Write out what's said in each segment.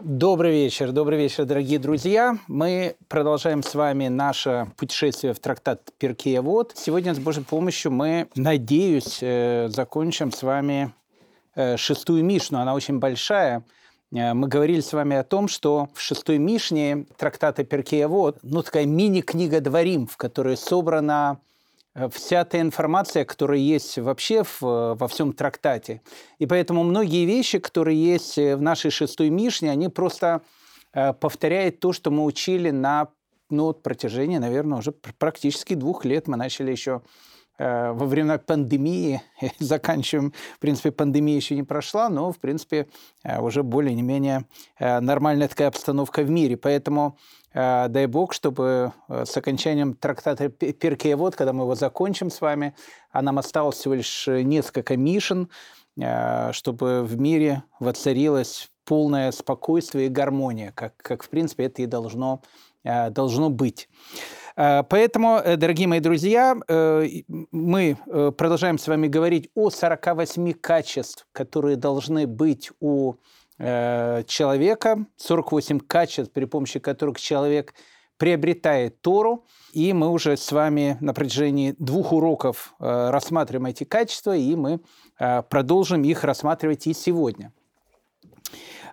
Добрый вечер, добрый вечер, дорогие друзья. Мы продолжаем с вами наше путешествие в трактат Перкея Вот. Сегодня с Божьей помощью мы, надеюсь, э, закончим с вами э, шестую Мишну. Она очень большая. Э, мы говорили с вами о том, что в шестой Мишне трактата Перкея Вот, ну, такая мини-книга Дворим, в которой собрана вся та информация, которая есть вообще в, во всем трактате. И поэтому многие вещи, которые есть э, в нашей шестой Мишне, они просто э, повторяют то, что мы учили на ну, протяжении, наверное, уже практически двух лет. Мы начали еще Э, во время пандемии, заканчиваем, в принципе, пандемия еще не прошла, но, в принципе, э, уже более-менее э, нормальная такая обстановка в мире. Поэтому дай бог, чтобы с окончанием трактата Перкеевод, когда мы его закончим с вами, а нам осталось всего лишь несколько мишен, чтобы в мире воцарилось полное спокойствие и гармония, как, как в принципе, это и должно, должно быть. Э, поэтому, э, дорогие мои друзья, э, мы продолжаем с вами говорить о 48 качеств, которые должны быть у человека, 48 качеств, при помощи которых человек приобретает Тору. И мы уже с вами на протяжении двух уроков рассматриваем эти качества, и мы продолжим их рассматривать и сегодня.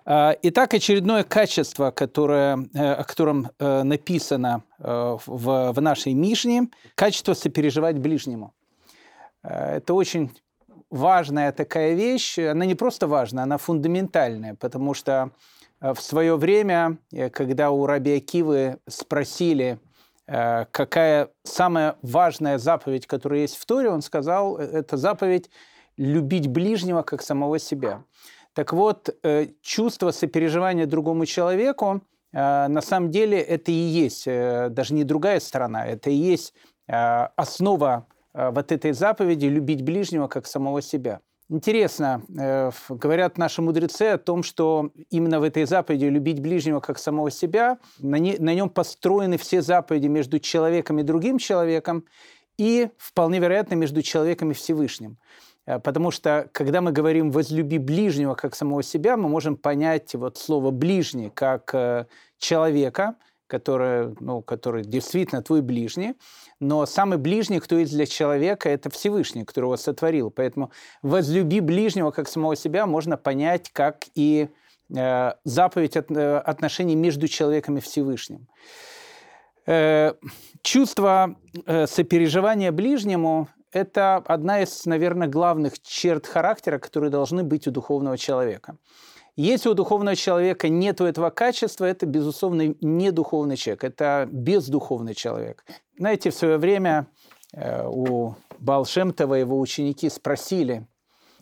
Итак, очередное качество, которое, э, о котором э, написано э, в, в нашей Мишне, качество сопереживать ближнему. Это очень важная такая вещь. Она не просто важная, она фундаментальная, потому что в свое время, когда у Раби Акивы спросили, какая самая важная заповедь, которая есть в Торе, он сказал, это заповедь любить ближнего как самого себя. Так вот, э, чувство сопереживания другому человеку, э, на самом деле это и есть э, даже не другая сторона, это и есть основа вот этой заповеди «любить ближнего как самого себя». Интересно, говорят наши мудрецы о том, что именно в этой заповеди «любить ближнего как самого себя» на, не, на нем построены все заповеди между человеком и другим человеком и, вполне вероятно, между человеком и Всевышним. Э, потому что, когда мы говорим «возлюби ближнего как самого себя», мы можем понять вот слово «ближний» как э, человека, который, ну, который действительно твой ближний, но самый ближний, кто есть для человека, это Всевышний, который его сотворил. Поэтому «возлюби ближнего как самого себя» можно понять как и э, заповедь от, э, отношений между человеком и Всевышним. Э, чувство э, сопереживания ближнему это одна из, наверное, главных черт характера, которые должны быть у духовного человека. Если у духовного человека нет этого качества, это, безусловно, не духовный человек, это бездуховный человек. Знаете, в свое время э, у Балшемтова его ученики спросили,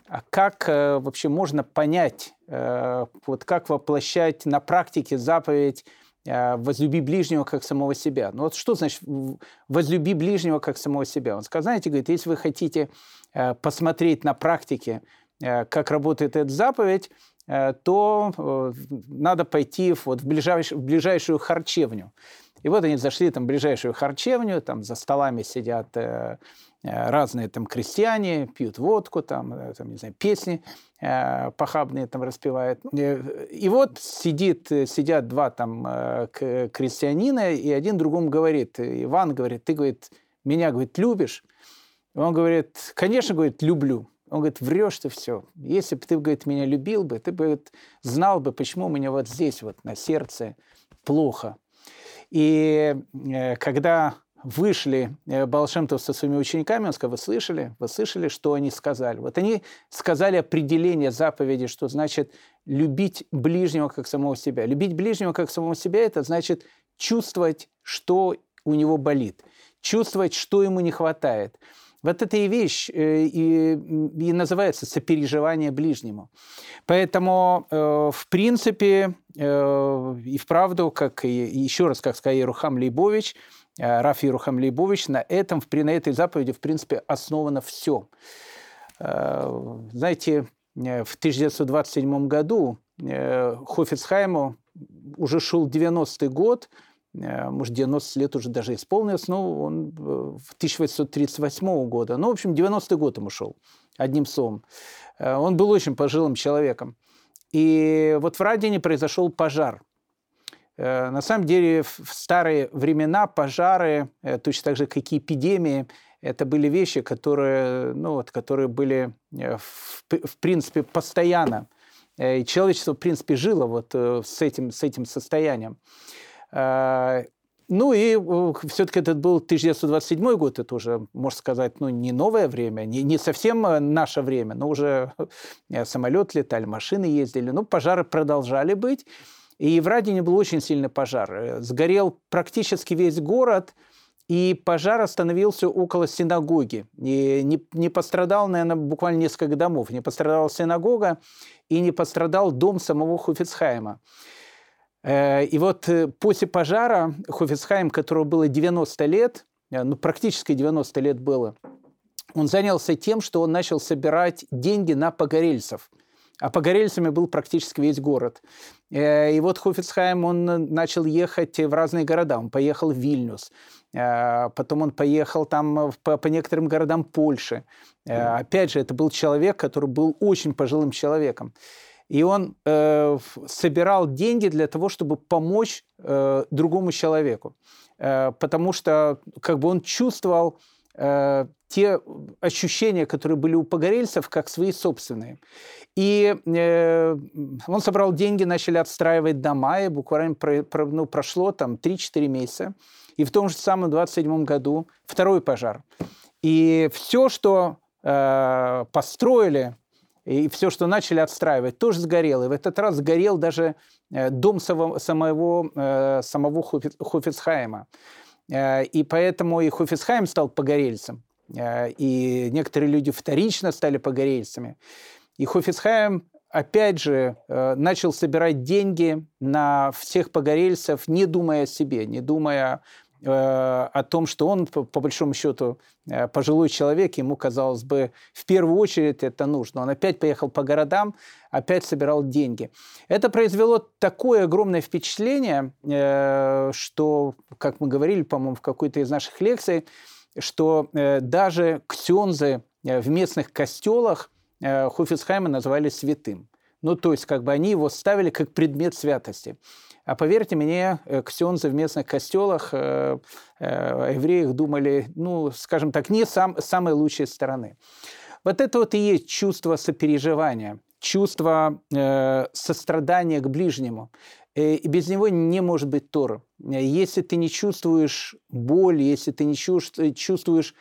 а как э, вообще можно понять, э, вот как воплощать на практике заповедь возлюби ближнего как самого себя. Ну вот что значит возлюби ближнего как самого себя? Он сказал, знаете, говорит, если вы хотите посмотреть на практике, как работает эта заповедь, то надо пойти вот в, ближайшую, в ближайшую харчевню. И вот они зашли там в ближайшую харчевню, там за столами сидят Э, разные там крестьяне пьют водку, там, э, там не знаю, песни э, похабные там распевают. И вот сидит, сидят два там крестьянина, и один другому говорит, Иван говорит, ты, говорит, меня, говорит, любишь? И он говорит, конечно, говорит, люблю. Он говорит, врешь ты все. Если бы ты, говорит, меня любил бы, ты бы говорит, знал бы, почему у меня вот здесь вот на сердце плохо. И когда вышли э, Балшемтов со своими учениками, он сказал, вы слышали? Вы слышали, что они сказали? Вот они сказали определение заповеди, что значит любить ближнего как самого себя. Любить ближнего как самого себя – это значит чувствовать, что у него болит, чувствовать, что ему не хватает. Вот это и вещь э, и, и называется сопереживание ближнему. Поэтому, э, в принципе, и вправду, как и, еще раз, как сказал Ерухам Лейбович, Э, Раф Ирухам Лейбович, на, этом, на этой заповеди, в принципе, основано все. Э, знаете, э, в 1927 году Хофицхайму уже шел 90-й год, может, 90 лет уже даже исполнилось, но он в 1838 года. Ну, в общем, 90-й год ему шел, одним словом. Он был очень пожилым человеком. И вот в Радине произошел пожар. На самом деле в старые времена пожары, точно так же, как и эпидемии, это были вещи, которые, ну, вот, которые были, в, в принципе, постоянно. И человечество, в принципе, жило вот с этим, с этим состоянием. Ну и э, все-таки этот был 1927 год, это уже, можно сказать, ну, не новое время, не, не совсем э, наше время, но уже э, самолет летали, машины ездили, но пожары продолжали быть. И в Радине был очень сильный пожар. Сгорел практически весь город, и пожар остановился около синагоги. И не, не пострадал, наверное, буквально несколько домов. Не пострадала синагога и не пострадал дом самого Хуфицхайма. Э, и вот э, после пожара Хофицхайм, которому было 90 лет, э, ну, практически 90 лет было, он занялся тем, что он начал собирать деньги на погорельцев. А погорельцами был практически весь город. И вот Хофицхайм, он начал ехать в разные города. Он поехал в Вильнюс, потом он поехал там по, по некоторым городам Польши. Опять же, это был человек, который был очень пожилым человеком. И он э, собирал деньги для того, чтобы помочь э, другому человеку. Э, потому что как бы он чувствовал э, те ощущения, которые были у погорельцев, как свои собственные. И э, он собрал деньги, начали отстраивать дома, и буквально про, про, ну, прошло там 3-4 месяца. И в том же самом 27 году второй пожар. И все, что э, построили и все, что начали отстраивать, тоже сгорело. И в этот раз сгорел даже э, дом самого, самого, э, самого Хофицхайма. Э, и поэтому и Хофицхайм стал погорельцем. И некоторые люди вторично стали погорельцами. И Хофицхайм опять же, начал собирать деньги на всех погорельцев, не думая о себе, не думая о том, что он, по, по большому счету, э, пожилой человек, ему, казалось бы, в первую очередь это нужно. Он опять поехал по городам, опять собирал деньги. Это произвело такое огромное впечатление, э, что, как мы говорили, по-моему, в какой-то из наших лекций, что даже ксензы в местных костелах Хофицхайма называли святым. Ну, то есть, как бы они его ставили как предмет святости. А поверьте мне, э, ксензы в местных костелах э, э, евреях думали, ну, скажем так, не сам, самой лучшей стороны. Вот это вот и есть чувство сопереживания, чувство э, сострадания к ближнему. И без него не может быть Тора. Если ты не чувствуешь боль, если ты не чувствуешь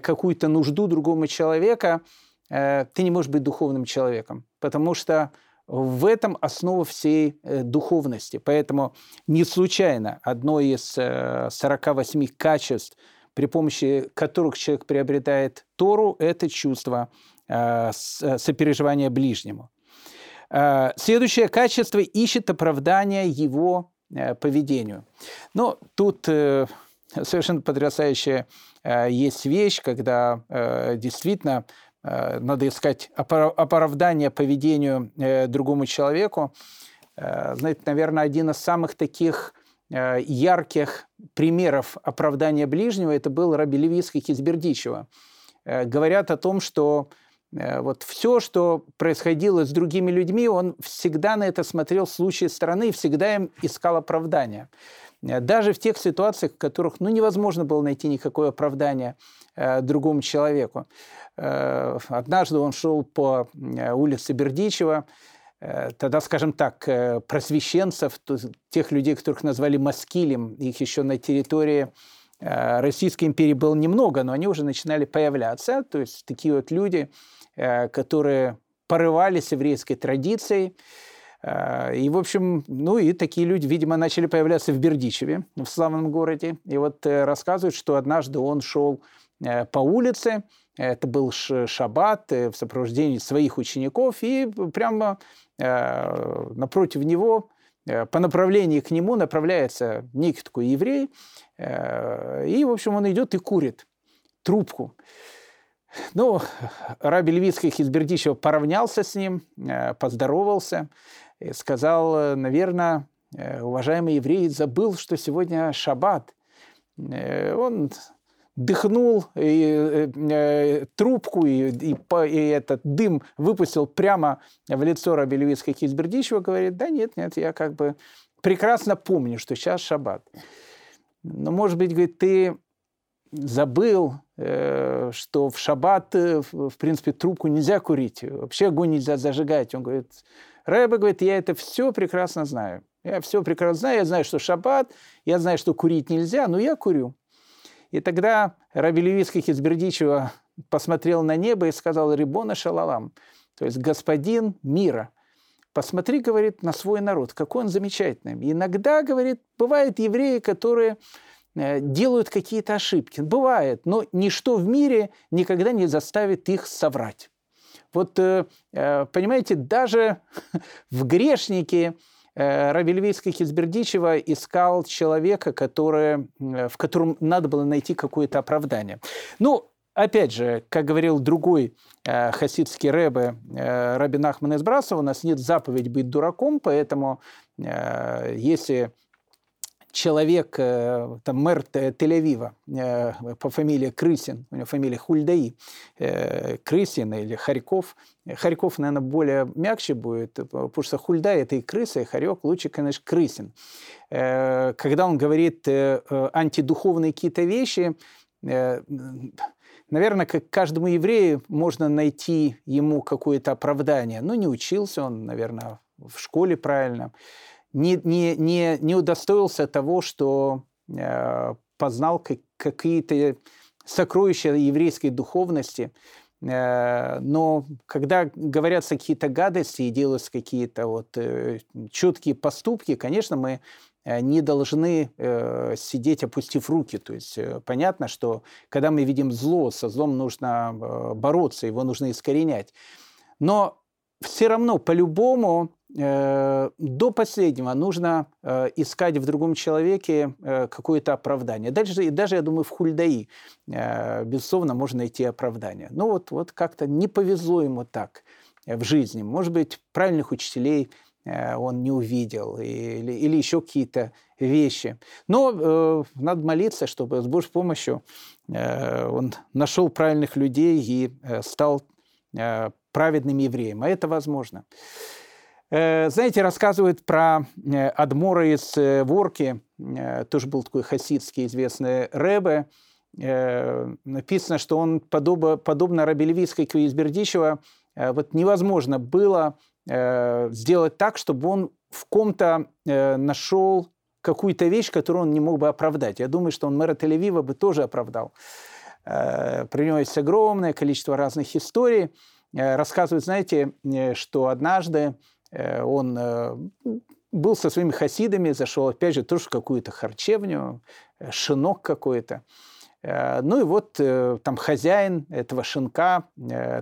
какую-то нужду другого человека, ты не можешь быть духовным человеком. Потому что в этом основа всей э, духовности. Поэтому не случайно одно из 48 э, качеств, при помощи которых человек приобретает Тору, это чувство э, сопереживания ближнему. Следующее качество ищет оправдания его поведению. Но тут совершенно потрясающая есть вещь, когда действительно Э, надо искать оправдание поведению э, другому человеку. Э, знаете, наверное, один из самых таких ярких примеров оправдания ближнего это был Раби Левицкий из Бердичева. Говорят о том, что вот все, что происходило с другими людьми, он всегда на это смотрел с лучшей стороны и всегда им искал оправдания. Даже в тех ситуациях, в которых ну, невозможно было найти никакое оправдание другому человеку. Э, однажды он шел по э, улице Бердичева, э, тогда, скажем так, просвещенцев, тех людей, которых назвали маскилем, их еще на территории Российской империи было немного, но они уже начинали появляться, то есть такие вот люди, которые порывались еврейской традицией, и, в общем, ну и такие люди, видимо, начали появляться в Бердичеве, в славном городе. И вот рассказывают, что однажды он шел по улице, это был шаббат э, в сопровождении своих учеников, и прямо э, напротив него, э, по направлению к нему направляется некий такой еврей, и, в общем, он идет и курит трубку. Ну, Раби Левицкий из Бердичева поравнялся с ним, поздоровался, сказал, наверное, уважаемый еврей забыл, что сегодня шаббат. Он дыхнул и, э, трубку, и, и, и этот дым выпустил прямо в лицо Раби Левицкого Кизбердичева, говорит, да нет, нет, я как бы прекрасно помню, что сейчас шаббат. Но, может быть, говорит, ты забыл, э, что в шаббат, э, в принципе, трубку нельзя курить, вообще огонь нельзя зажигать. Он говорит, Рэба говорит, я это все прекрасно знаю. Я все прекрасно знаю, я знаю, что шаббат, я знаю, что курить нельзя, но я курю. И тогда Раби Левицкий Хизбердичева посмотрел на небо и сказал, Рибона Шалалам, то есть господин мира, посмотри, говорит, на свой народ, какой он замечательный. Иногда, говорит, бывают евреи, которые э, делают какие-то ошибки. Бывает, но ничто в мире никогда не заставит их соврать. Вот, э, э, понимаете, даже в грешнике Раби Львийский Хизбердичева искал человека, который, в котором надо было найти какое-то оправдание. Ну, опять же, как говорил другой э, хасидский рэбе э, Раби Нахман из у нас нет заповедь быть дураком, поэтому э, если человек, э, там, мэр Тель-Авива э, по фамилии Крысин, у него фамилия Хульдаи, э, Крысин или Харьков. Харьков, наверное, более мягче будет, потому что Хульда – это и крыса, и Харек, лучше, конечно, Крысин. Когда он говорит антидуховные какие-то вещи, наверное, как каждому еврею можно найти ему какое-то оправдание. Ну, не учился он, наверное, в школе правильно не, не, не, не удостоился того, что э, познал как, какие-то сокровища еврейской духовности. Э, но когда говорятся какие-то гадости и делаются какие-то вот э, четкие поступки, конечно, мы э, не должны э, сидеть, опустив руки. То есть э, понятно, что когда мы видим зло, со злом нужно э, бороться, его нужно искоренять. Но все равно, по-любому, до последнего нужно э, искать в другом человеке э, какое-то оправдание. Дальше, даже, я думаю, в Хульдаи, безусловно, можно найти оправдание. Но ну вот, вот как-то не повезло ему так в жизни. Может быть, правильных учителей он не увидел или, или еще какие-то вещи. Но э, надо молиться, чтобы с Божьей помощью э, он нашел правильных людей и э, стал э, праведным евреем. А это возможно. Э, знаете, рассказывают про э, Адмора из э, Ворки, тоже был такой хасидский известный Рэбе. Написано, что он, подобно, подобно Раби Левицкой Квизбердичева, вот невозможно было сделать так, чтобы он в ком-то нашел какую-то вещь, которую он не мог бы оправдать. Я думаю, что он мэра Тель-Авива бы тоже оправдал. При него есть огромное количество разных историй. Рассказывают, знаете, что однажды он э, был со своими хасидами, зашел опять же тоже в какую-то харчевню, э, шинок какой-то. Ну и вот там хозяин этого шинка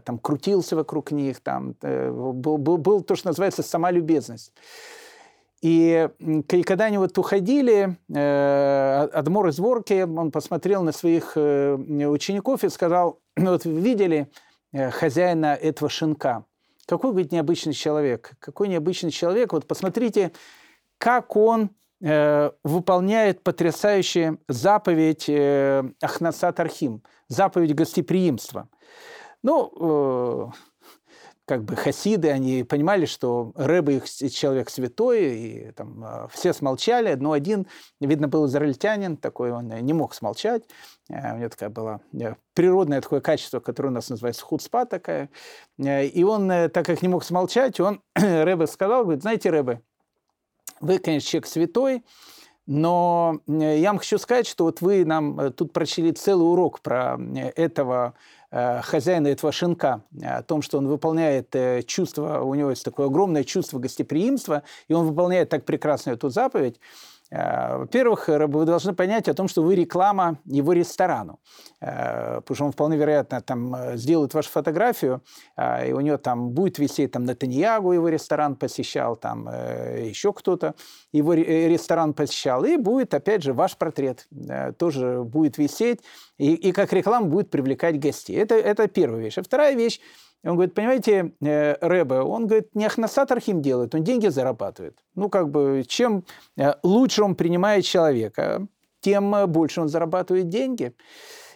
там крутился вокруг них, там был, был, был то, что называется сама любезность. И, когда они вот уходили, Адмор из Ворки, он посмотрел на своих учеников и сказал, «Ну вот видели хозяина этого шинка? Какой, говорит, необычный человек? Какой необычный человек? Вот посмотрите, как он э, выполняет потрясающую заповедь э, Ахнасат Архим, заповедь гостеприимства. Ну, э, как бы хасиды, они понимали, что Рэбе их человек святой, и там а, все смолчали, но один, видно, был израильтянин, такой он не мог смолчать, э, у него такая была э, природное такое качество, которое у нас называется худспа такая, э, и он, так как не мог смолчать, он Рэбе сказал, говорит, знаете, Рэбе, вы, конечно, человек святой, но я вам хочу сказать, что вот вы нам тут прочли целый урок про этого Э, хозяина этого шинка, э, о том, что он выполняет э, чувство, у него есть такое огромное чувство гостеприимства, и он выполняет так прекрасно эту заповедь, Э, во-первых, вы должны понять о том, что вы реклама его ресторану. Э, потому что он вполне вероятно там э, сделает вашу фотографию, и у него там будет висеть там Натаньягу его ресторан посещал, там еще кто-то его ресторан посещал, и будет, опять же, ваш портрет тоже будет висеть, и, и как реклама будет привлекать гостей. Это, это первая вещь. А вторая вещь, он говорит, понимаете, э, Рэбе, он, говорит, не Ахнасат Архим делает, он деньги зарабатывает. Ну, как бы, чем э, лучше он принимает человека, тем больше он зарабатывает деньги.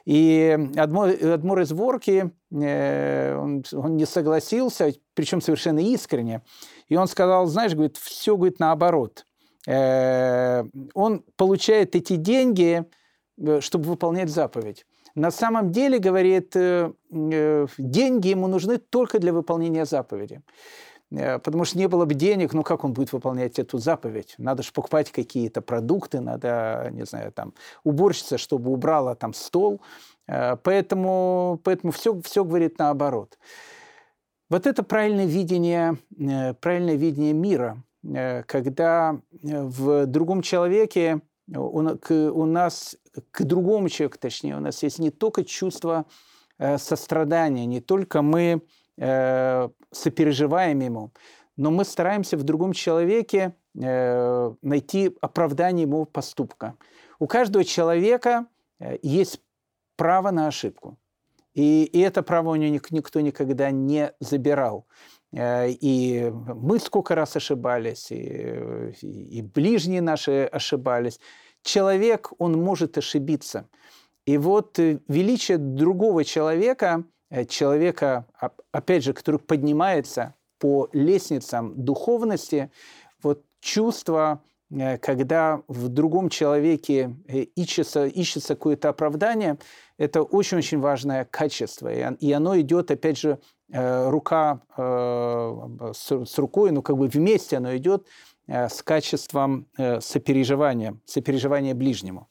И Адмор, Адмор из Ворки, э, он, он не согласился, причем совершенно искренне. И он сказал, знаешь, говорит, все, говорит, наоборот. Э, он получает эти деньги, э, чтобы выполнять заповедь. На самом деле, говорит, э, э, деньги ему нужны только для выполнения заповеди. Э, потому что не было бы денег, ну как он будет выполнять эту заповедь? Надо же покупать какие-то продукты, надо, не знаю, там, уборщица, чтобы убрала там стол. Поэтому, поэтому все, все говорит наоборот. Вот это правильное видение, правильное видение мира, когда в другом человеке у, у нас, к другому человеку, точнее, у нас есть не только чувство сострадания, не только мы э, сопереживаем ему, но мы стараемся в другом человеке э, найти оправдание ему поступка. У каждого человека э, есть право на ошибку. И, и это право у него никто никогда не забирал. Э, и мы сколько раз ошибались, и, и ближние наши ошибались. Человек, он может ошибиться. И вот э, величие другого человека Э, человека, опять же, который поднимается по лестницам духовности, вот чувство, э, когда в другом человеке ищется, ищется какое-то оправдание, это очень-очень важное качество. И оно идет, опять же, рука с рукой, ну как бы вместе оно идет с качеством сопереживания, сопереживания ближнему.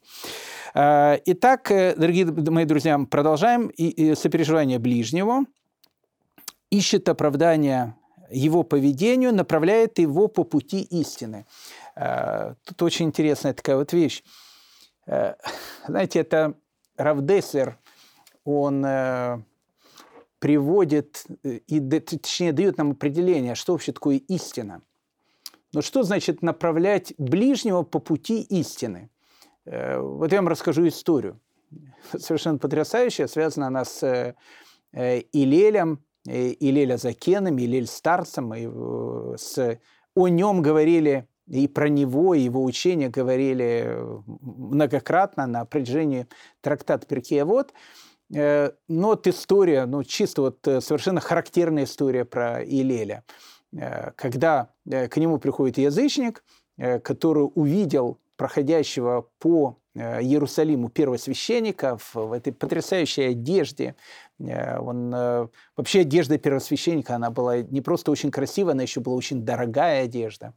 Э, итак, э, дорогие мои друзья, продолжаем. И, сопереживание ближнего ищет оправдание его поведению, направляет его по пути истины. Э, тут очень интересная такая вот вещь. Знаете, это Равдеслер, он приводит, и, точнее, дает нам определение, что вообще такое истина. Но что значит направлять ближнего по пути истины? Э, вот я вам расскажу историю. Совершенно потрясающая. Связана она с э, Илелем, Илеля Закеном, Илель Старцем. И э, с... О нем говорили и про него, и его учение говорили многократно на протяжении трактата Перкея. Вот. Но вот история, ну, чисто вот совершенно характерная история про Илеля. Когда к нему приходит язычник, который увидел проходящего по э, Иерусалиму первосвященника в, этой потрясающей одежде. Э, он, э, вообще одежда первосвященника, она была не просто очень красивая, она еще была очень дорогая одежда.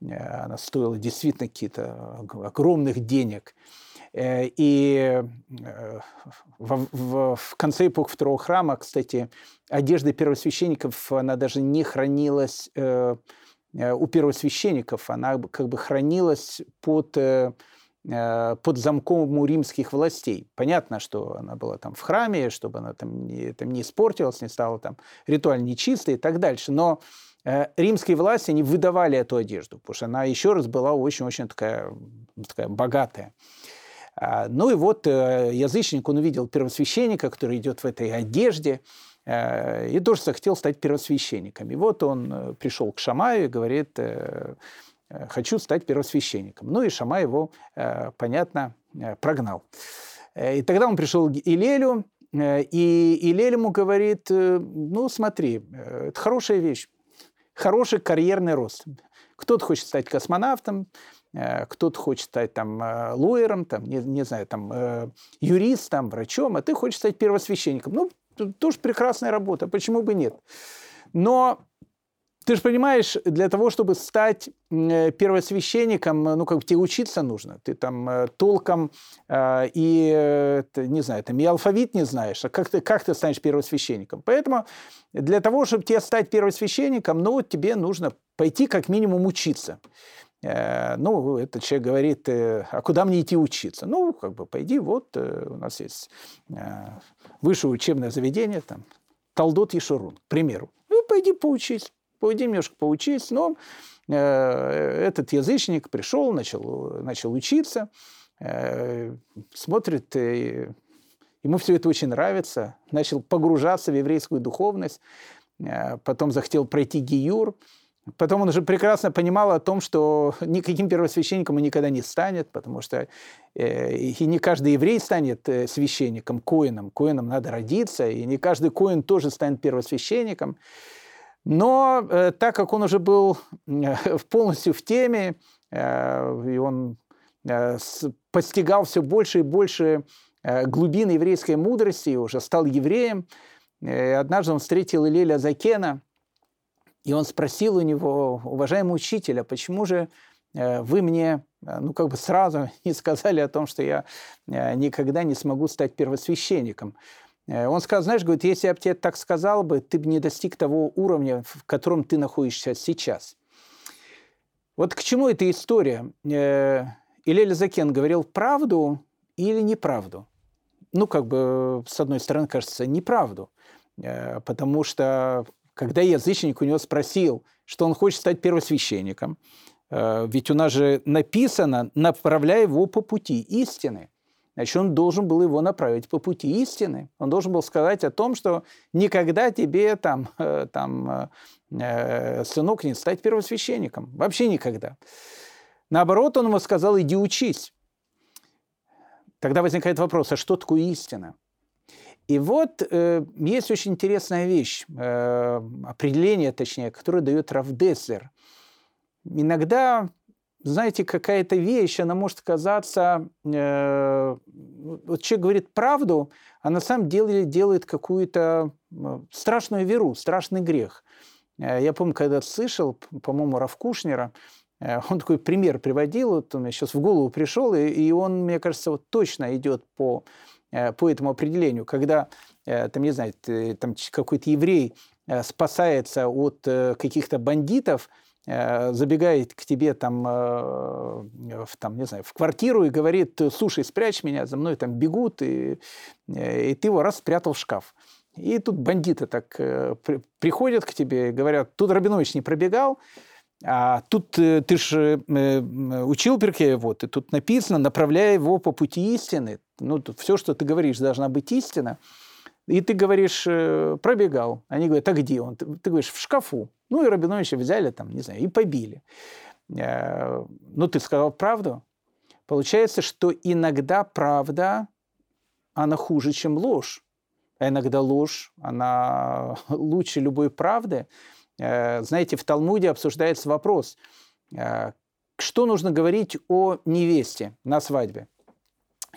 Она стоила действительно какие-то огромных денег. И в, в, конце эпохи Второго храма, кстати, одежда первосвященников, она даже не хранилась Э, у первосвященников, она как бы хранилась под, э, э, под замком у римских властей. Понятно, что она была там в храме, чтобы она там не, там не испортилась, не стала там ритуально нечистой и так дальше. Но римские власти, они выдавали эту одежду, потому что она еще раз была очень-очень такая, такая богатая. А, ну и вот язычник, он увидел первосвященника, который идет в этой одежде, Э, и тоже захотел стать первосвященником. И вот он э, пришел к Шамаю и говорит, э, хочу стать первосвященником. Ну и Шамай его, понятно, прогнал. И тогда он пришел к Илелю, и Илель ему говорит, ну смотри, это хорошая вещь, хороший карьерный рост. Кто-то хочет стать космонавтом, кто-то хочет стать там лоером, там, не, не знаю, там, юристом, врачом, а ты хочешь стать первосвященником. Ну, тоже прекрасная работа, почему бы нет? Но ты же понимаешь, для того, чтобы стать э, первосвященником, ну, как бы тебе учиться нужно. Ты там э, толком э, и, не знаю, там и алфавит не знаешь, а как ты, как ты станешь первосвященником? Поэтому для того, чтобы тебе стать первосвященником, ну, вот тебе нужно пойти как минимум учиться. Ну, этот человек говорит, а куда мне идти учиться? Ну, как бы, пойди, вот у нас есть высшее учебное заведение, там, Талдот Ешурун, к примеру. Ну, пойди поучись, пойди немножко поучись. Но э, этот язычник пришел, начал, начал учиться, э, смотрит, э, ему все это очень нравится, начал погружаться в еврейскую духовность, э, потом захотел пройти гиюр, Потом он уже прекрасно понимал о том, что никаким первосвященником он никогда не станет, потому что э, и не каждый еврей станет э, священником, коином. Коином надо родиться, и не каждый коин тоже станет первосвященником. Но э, так как он уже был э, полностью в теме, э, и он э, с, постигал все больше и больше э, глубин еврейской мудрости, и уже стал евреем, э, однажды он встретил Илеля Закена – и он спросил у него, уважаемый учитель, а почему же э, вы мне, э, ну, как бы сразу не сказали о том, что я э, никогда не смогу стать первосвященником? Он сказал, знаешь, говорит, если я бы тебе так сказал бы, ты бы не достиг того уровня, в котором ты находишься сейчас. Вот к чему эта история? Илель Закен говорил правду или неправду? Ну, как бы, с одной стороны, кажется, неправду, потому что когда язычник у него спросил, что он хочет стать первосвященником, э, ведь у нас же написано «направляй его по пути истины». Значит, он должен был его направить по пути истины. Он должен был сказать о том, что никогда тебе, там, э, там, э, сынок, не стать первосвященником. Вообще никогда. Наоборот, он ему сказал, иди учись. Тогда возникает вопрос, а что такое истина? И вот э, есть очень интересная вещь, э, определение, точнее, которое дает Равдеслер. Иногда, знаете, какая-то вещь, она может казаться... Э, вот человек говорит правду, а на самом деле делает какую-то э, страшную веру, страшный грех. Э, я помню, когда слышал, по-моему, Равкушнера, э, он такой пример приводил, вот он мне сейчас в голову пришел, и, и он, мне кажется, вот точно идет по по этому определению, когда, э, там, не знаю, там какой-то еврей э, спасается от каких-то бандитов, забегает к тебе там, в, там, не знаю, в квартиру и говорит, слушай, спрячь меня, за мной там бегут, и, и ты его раз спрятал в шкаф. И тут бандиты так приходят к тебе и говорят, тут Рабинович не пробегал, а тут э, ты же э, учил Перкея, вот, и тут написано, направляя его по пути истины. Ну, тут все, что ты говоришь, должна быть истина. И ты говоришь, э, пробегал. Они говорят, а где он? Ты, ты говоришь, в шкафу. Ну, и Рабиновича взяли там, не знаю, и побили. Ну, ты сказал правду. Получается, что иногда правда, она хуже, чем ложь. А иногда ложь, она лучше любой правды. Э, знаете, в Талмуде обсуждается вопрос, э, что нужно говорить о невесте на свадьбе.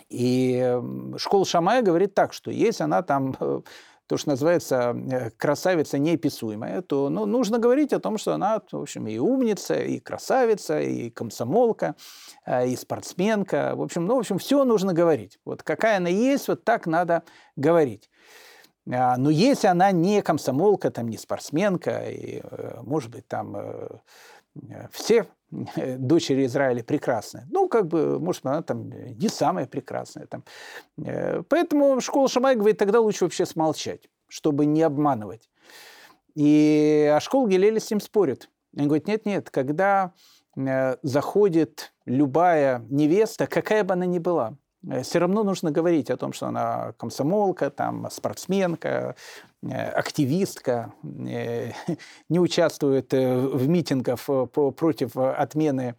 И школа Шамая говорит так, что если она там э, то, что называется красавица неописуемая, то ну, нужно говорить о том, что она, в общем, и умница, и красавица, и комсомолка, и спортсменка. В общем, ну, в общем, все нужно говорить. Вот какая она есть, вот так надо говорить. А, но если она не комсомолка, там, не спортсменка, и, э, может быть, там э, э, все дочери Израиля прекрасны. Ну, как бы, может, она там не самая прекрасная. Там. Поэтому школа Шамай говорит, тогда лучше вообще смолчать, чтобы не обманывать. И, а школа Гелеля с ним спорит. Он говорит, нет-нет, когда заходит любая невеста, какая бы она ни была, все равно нужно говорить о том, что она комсомолка, там, спортсменка, э, активистка, э, не участвует в митингах против отмены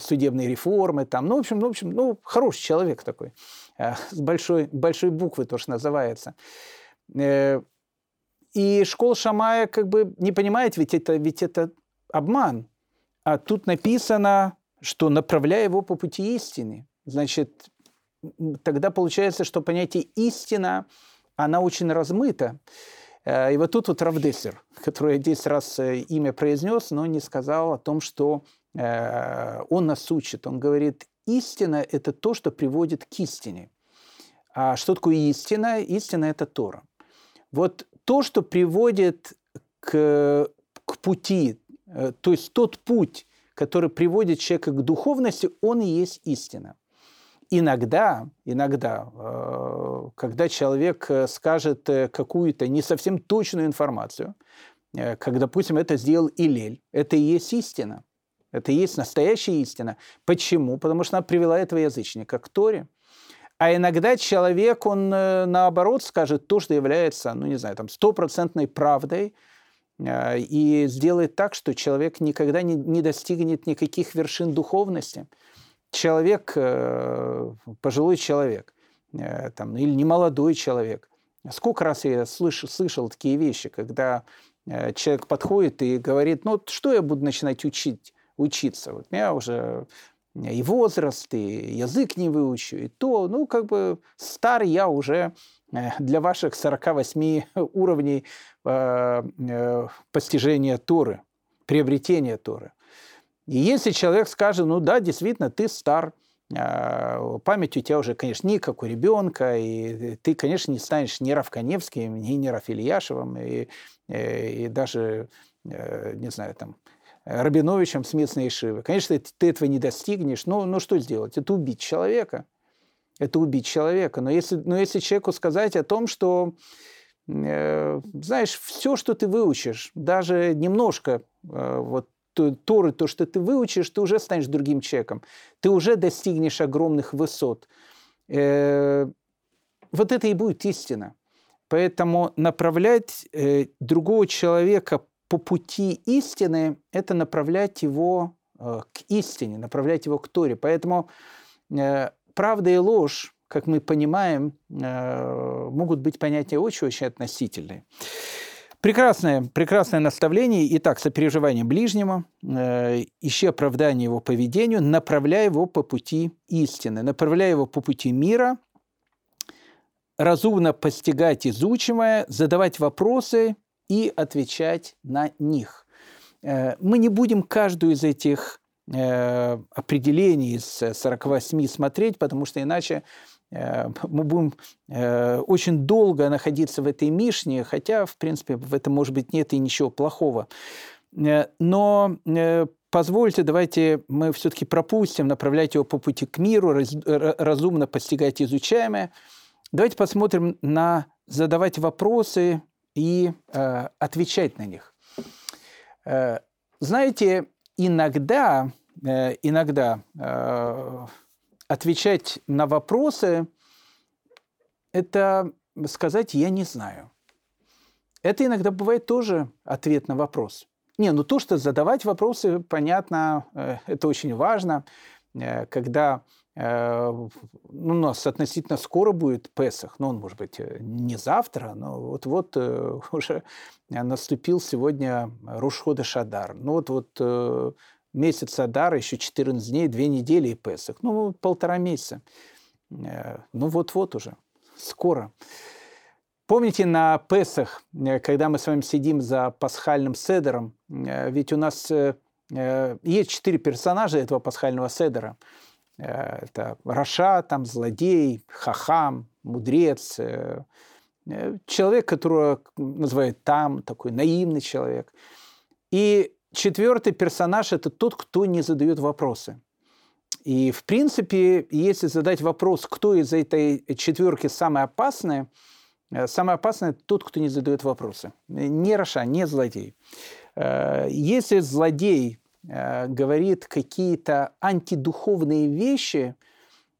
судебной реформы. Там. Ну, в общем, ну, в общем, ну, хороший человек такой, с большой, большой буквы тоже называется. И школа Шамая как бы не понимает, ведь это, ведь это обман. А тут написано, что направляя его по пути истины. Значит, тогда получается, что понятие «истина», она очень размыта. Э, и вот тут вот Равдессер, который я 10 раз э, имя произнес, но не сказал о том, что э, он нас учит. Он говорит, истина – это то, что приводит к истине. А что такое истина? Истина – это Тора. Вот то, что приводит к, к пути, то есть тот путь, который приводит человека к духовности, он и есть истина. Иногда, иногда, э, когда человек э, скажет э, какую-то не совсем точную информацию, как, допустим, это сделал Илель, это и есть истина. Это и есть настоящая истина. Почему? Потому что она привела этого язычника к Торе. А иногда человек, он наоборот скажет то, что является, ну не знаю, там, стопроцентной правдой, и сделает так, что человек никогда не, не достигнет никаких вершин духовности. Человек, пожилой человек, там, или немолодой человек. Сколько раз я слыш, слышал такие вещи, когда человек подходит и говорит, ну что я буду начинать учить, учиться? Вот меня уже и возраст, и язык не выучу, и то, ну, как бы стар я уже э, для ваших 48 уровней э, э, постижения Торы, приобретения Торы. И если человек скажет, ну да, действительно, ты стар, э, память у тебя уже, конечно, не как у ребенка, и ты, конечно, не станешь ни Равканевским, ни, ни Рафильяшевым, и, и, и даже, не знаю, там, Рабиновичем с местной Ишивы. Конечно, ты этого не достигнешь, но, но что сделать? Это убить человека. Это убить человека. Но если, но если человеку сказать о том, что, э, знаешь, все, что ты выучишь, даже немножко э, вот Торы, то, что ты выучишь, ты уже станешь другим человеком. Ты уже достигнешь огромных высот. Э, вот это и будет истина. Поэтому направлять э, другого человека по пути истины – это направлять его э, к истине, направлять его к Торе. Поэтому э, правда и ложь, как мы понимаем, э, могут быть понятия очень-очень относительные. Прекрасное, прекрасное наставление. Итак, сопереживание ближнему, э, ищи оправдание его поведению, направляя его по пути истины, направляя его по пути мира, разумно постигать изучимое, задавать вопросы и отвечать на них. Э, мы не будем каждую из этих э, определений из 48 смотреть, потому что иначе мы будем очень долго находиться в этой Мишне, хотя, в принципе, в этом, может быть, нет и ничего плохого. Но позвольте, давайте мы все-таки пропустим, направлять его по пути к миру, разумно постигать изучаемое. Давайте посмотрим на задавать вопросы и э, отвечать на них. Э, знаете, иногда, э, иногда э, отвечать на вопросы – это сказать «я не знаю». Это иногда бывает тоже ответ на вопрос. Не, ну то, что задавать вопросы, понятно, э, это очень важно. Э, когда Э, ну, у нас относительно скоро будет Песах, но он, может быть, не завтра, но вот-вот уже наступил сегодня Рушхода Шадар. Ну вот, вот месяц Адар, еще 14 дней, две недели и Песах. Ну, полтора месяца. Ну, вот-вот уже, скоро. Помните на Песах, когда мы с вами сидим за пасхальным седером, ведь у нас есть четыре персонажа этого пасхального седера – Э, это Раша, там, злодей, хахам, мудрец, э, э, человек, которого называют там, такой наивный человек. И четвертый персонаж – это тот, кто не задает вопросы. И, в принципе, если задать вопрос, кто из этой четверки самый опасный, самый опасный – это тот, кто не задает вопросы. Не Раша, не злодей. Если злодей Э, говорит какие-то антидуховные вещи,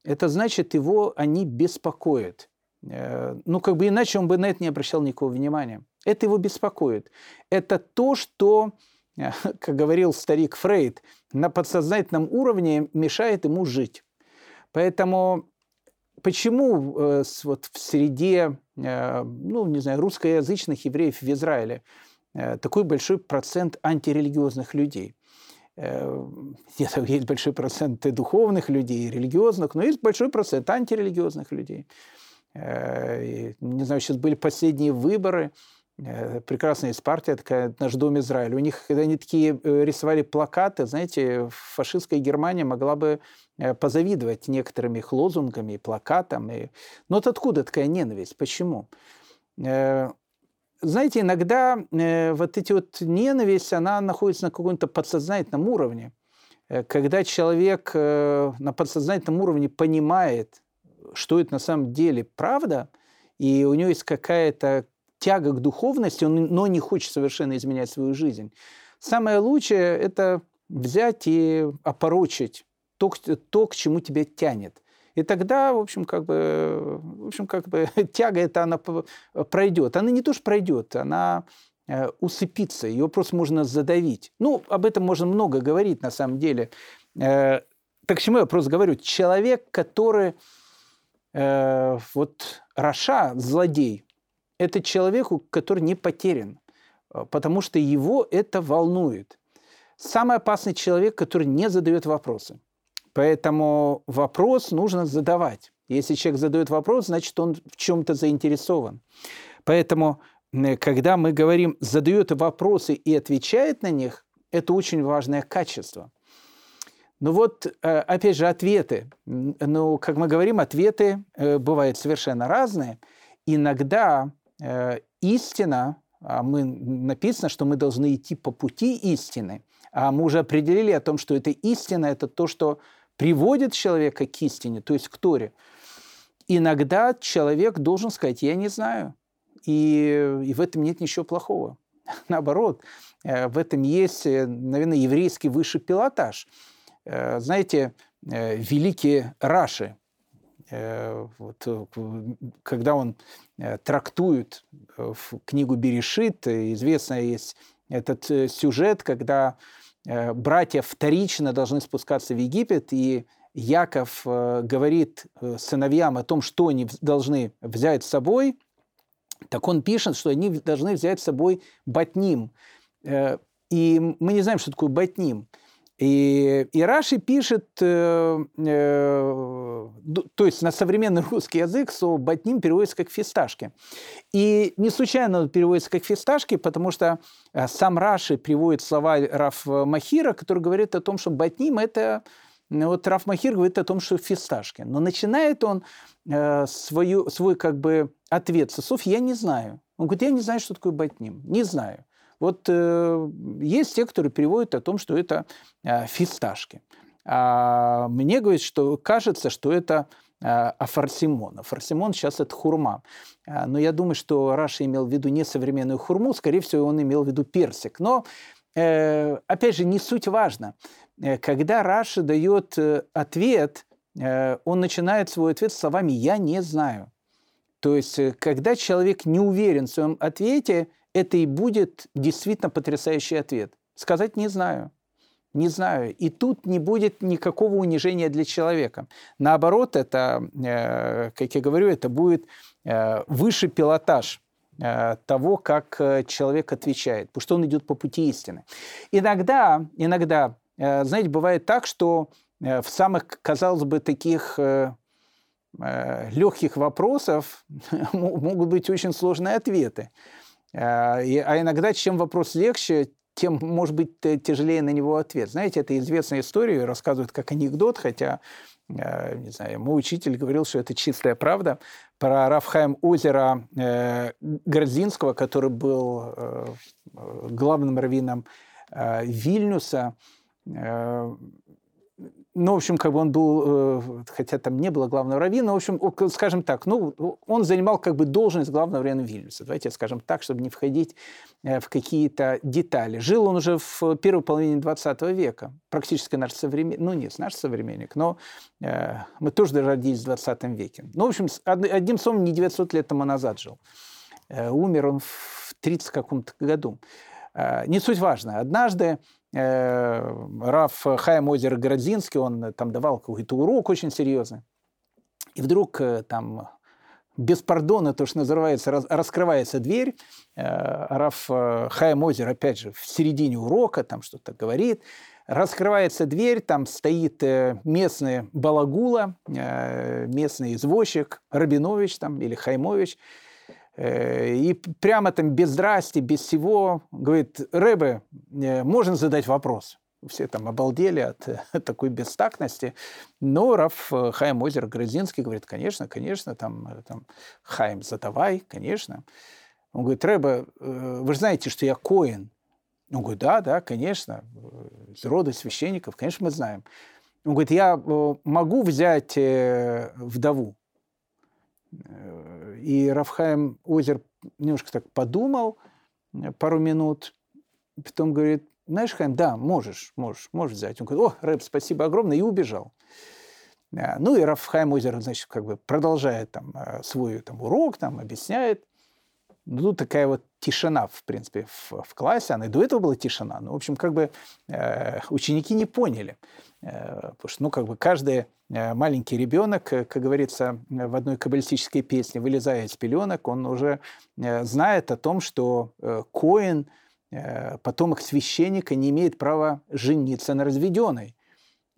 это значит, его они беспокоят. Э, ну, как бы иначе он бы на это не обращал никакого внимания. Это его беспокоит. Это то, что, как говорил старик Фрейд, на подсознательном уровне мешает ему жить. Поэтому почему э, вот в среде, ну, не знаю, русскоязычных евреев в Израиле такой большой процент антирелигиозных людей? Где-то есть большой процент духовных людей, религиозных, но есть большой процент антирелигиозных людей. Э, не знаю, сейчас были последние выборы, э, прекрасная есть партия такая «Наш дом Израиль». У них, когда они такие э, рисовали плакаты, знаете, фашистская Германия могла бы позавидовать некоторым их лозунгами и плакатам. Но вот откуда такая ненависть? Почему? знаете, иногда э, вот эти вот ненависть, она находится на каком-то подсознательном уровне. Э, когда человек э, на подсознательном уровне понимает, что это на самом деле правда, и у него есть какая-то тяга к духовности, он, но не хочет совершенно изменять свою жизнь. Самое лучшее – это взять и опорочить то, то, к чему тебя тянет. И тогда, в общем, как бы, в общем, как бы тяга эта, она пройдет. Она не то, что пройдет, она усыпиться, ее просто можно задавить. Ну, об этом можно много говорить на самом деле. Так к чему я просто говорю? Человек, который вот Раша, злодей, это человек, который не потерян, потому что его это волнует. Самый опасный человек, который не задает вопросы. Поэтому вопрос нужно задавать. Если человек задает вопрос, значит, он в чем-то заинтересован. Поэтому, когда мы говорим «задает вопросы и отвечает на них», это очень важное качество. Ну вот, э, опять же, ответы. Ну, как мы говорим, ответы э, бывают совершенно разные. Иногда э, истина, а мы написано, что мы должны идти по пути истины, а мы уже определили о том, что это истина, это то, что приводит человека к истине, то есть к Торе. Иногда человек должен сказать, я не знаю. И, и в этом нет ничего плохого. Наоборот, э, в этом есть, э, наверное, еврейский высший пилотаж. Э, знаете, великие Раши, вот, когда он трактует в книгу Берешит, известно есть этот сюжет, когда братья вторично должны спускаться в Египет, и Яков э, говорит э, сыновьям о том, что они должны взять с собой, так он пишет, что они должны взять с собой батним. Э, и мы не знаем, что такое батним. И, и Раши пишет, э, э, то есть на современный русский язык слово «батним» переводится как «фисташки». И не случайно переводится как «фисташки», потому что сам Раши приводит слова Раф Махира, который говорит о том, что «батним» – это ну, вот Раф Махир говорит о том, что фисташки. Но начинает он э, свою, свой как бы ответ со слов «я не знаю». Он говорит, я не знаю, что такое батним. Не знаю. Вот э, есть те, которые переводят о том, что это э, фисташки. А мне говорит, что кажется, что это э, афарсимон. Афарсимон сейчас это хурма. А, но я думаю, что Раша имел в виду не современную хурму, скорее всего, он имел в виду персик. Но э, опять же, не суть важно. Э, когда Раша дает э, ответ, он начинает свой ответ словами «я не знаю». То есть, когда человек не уверен в своем ответе, это и будет действительно потрясающий ответ. Сказать «не знаю». Не знаю. И тут не будет никакого унижения для человека. Наоборот, это, как я говорю, это будет высший пилотаж того, как человек отвечает, потому что он идет по пути истины. Иногда, иногда Э, знаете, бывает так, что э, в самых, казалось бы, таких э, легких вопросов могут быть очень сложные ответы. А иногда, чем вопрос легче, тем, может быть, тяжелее на него ответ. Знаете, это известная история, рассказывают как анекдот, хотя, не знаю, мой учитель говорил, что это чистая правда, про Рафхайм озера Городзинского, который был главным раввином Вильнюса, Э, ну, в общем, как бы он был, э, хотя там не было главного раввина, в общем, скажем так, ну, он занимал как бы должность главного раввина Вильнюса. Давайте скажем так, чтобы не входить э, в какие-то детали. Жил он уже в первой половине 20 века, практически наш современник, ну, нет, наш современник, но э, мы тоже родились в 20 веке. Ну, в общем, одним словом, не 900 лет тому назад жил. Э, умер он в 30 каком-то году. Э, не суть важно. Однажды Раф Хайм Озер он там давал какой-то урок очень серьезный. И вдруг э, там без пардона, то, что называется, раскрывается дверь. Э, Раф Хайм Озер, опять же, в середине урока там что-то говорит. Раскрывается дверь, там стоит местный балагула, местный извозчик, Рабинович там или Хаймович – Э, и прямо там без здрасти, без всего, говорит, Рэбе, э, можно задать вопрос. Все там обалдели от, от такой бестактности. Но Раф э, Хайм Озер Грозинский говорит, конечно, конечно, там, там Хайм, задавай, конечно. Он говорит, Рэбе, вы же знаете, что я коин. Он говорит, да, да, конечно, из рода священников, конечно, мы знаем. Он говорит, я могу взять вдову. И Рафхайм Озер немножко так подумал э, пару минут, потом говорит, знаешь, Хайм, да, можешь, можешь, можешь взять. Он говорит, о, Рэб, спасибо огромное, и убежал. Э, ну и Рафхайм Озер, значит, как бы продолжает там э, свой там, урок, там, объясняет. Ну, такая вот тишина, в принципе, в, в классе. Она и до этого была тишина. Ну, в общем, как бы э, ученики не поняли. Э, потому что, ну, как бы каждый э, маленький ребенок, э, как говорится в одной каббалистической песне, вылезая из пеленок, он уже э, знает о том, что Коин, потомок священника, не имеет права жениться на разведенной.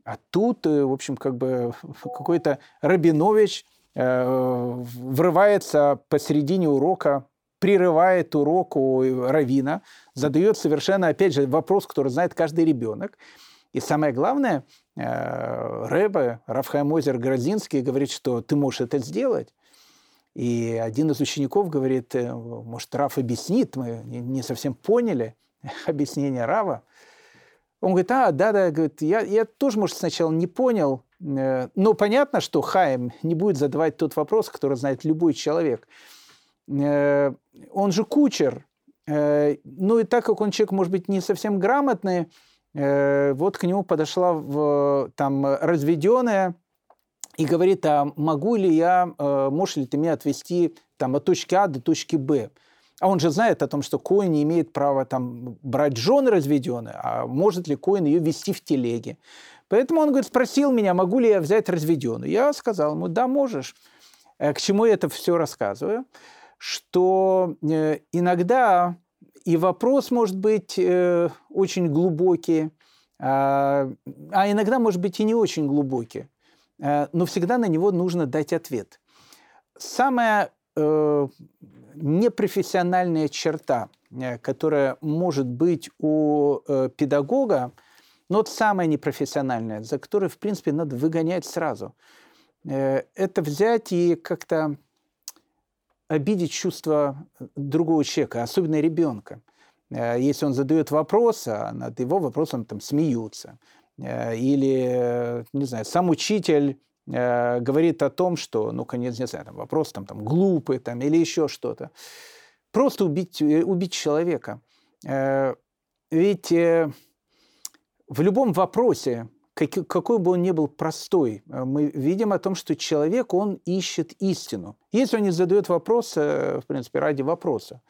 А тут, в общем, как бы какой-то Рабинович врывается посередине урока прерывает урок у Равина, задает совершенно, опять же, вопрос, который знает каждый ребенок. И самое главное, э, Рэбе, Рафхайм Озер Грозинский говорит, что ты можешь это сделать. И один из учеников говорит, э, может, Раф объяснит, мы не совсем поняли объяснение Рава. Он говорит, а, да-да, говорит, я, я тоже, может, сначала не понял, э, но понятно, что Хаим не будет задавать тот вопрос, который знает любой человек – он же кучер. Э, ну и так как он человек, может быть, не совсем грамотный, э, вот к нему подошла в, там разведенная и говорит, а могу ли я, можешь ли ты меня отвезти там, от точки А до точки Б? А он же знает о том, что Коин не имеет права там, брать жены разведенные, а может ли Коин ее вести в телеге. Поэтому он говорит, спросил меня, могу ли я взять разведенную. Я сказал ему, да, можешь. К чему я это все рассказываю? Что э, иногда и вопрос может быть э, очень глубокий, а, а иногда может быть и не очень глубокий, э, но всегда на него нужно дать ответ. Самая непрофессиональная черта, которая может быть у педагога, но вот самая непрофессиональная, за которой, в принципе, надо выгонять сразу, это взять и как-то обидеть чувство другого человека, особенно ребенка. Э, если он задает вопрос, а над его вопросом там смеются. Э, или, не знаю, сам учитель э, говорит о том, что, ну, конец, не знаю, там, вопрос там, там глупый там, или еще что-то. Просто убить, убить человека. Ведь в любом вопросе как, какой бы он ни был простой, э, мы видим о том, что человек, он ищет истину. Если он не задает вопрос, в принципе, ради вопроса.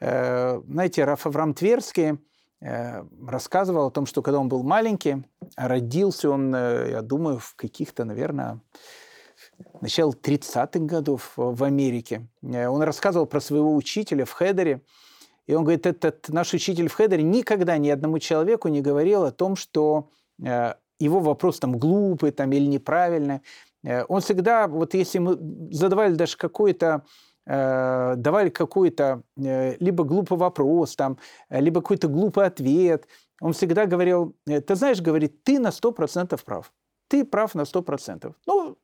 Э, знаете, Раф Авраам Тверский э, рассказывал о том, что когда он был маленький, родился он, я думаю, в каких-то, наверное, начало 30-х годов в Америке. Он рассказывал про своего учителя в Хедере, и он говорит, этот наш учитель в Хедере никогда ни одному человеку не говорил о том, что его вопрос там глупый там, или неправильный. Э, он всегда, вот если мы задавали даже какой-то э, давали какой-то э, либо глупый вопрос, там, либо какой-то глупый ответ, он всегда говорил, ты знаешь, говорит, ты на 100% прав. Ты прав на 100%. Ну,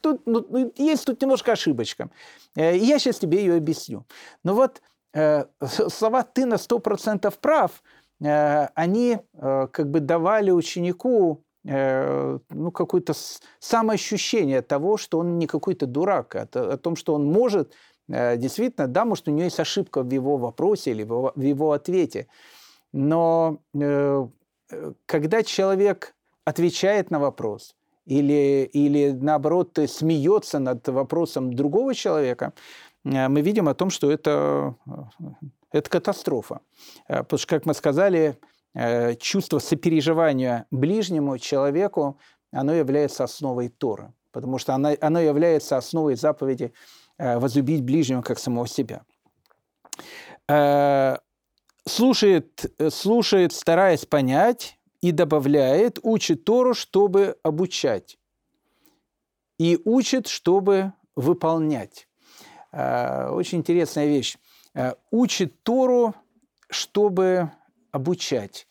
тут, ну, ну, есть тут немножко ошибочка. Я сейчас тебе ее объясню. Но вот слова «ты на 100% прав», они как бы давали ученику ну, какое-то самоощущение того, что он не какой-то дурак, а о том, что он может э, действительно, да, может, у него есть ошибка в его вопросе или в его ответе. Но э, когда человек отвечает на вопрос или, или наоборот смеется над вопросом другого человека, мы видим о том, что это, это катастрофа. Потому что, как мы сказали, Э, чувство сопереживания ближнему человеку, оно является основой Торы, потому что оно, оно является основой заповеди э, возлюбить ближнего как самого себя. Э, слушает, слушает, стараясь понять, и добавляет, учит Тору, чтобы обучать, и учит, чтобы выполнять. Очень интересная вещь. Учит Тору, чтобы обучать.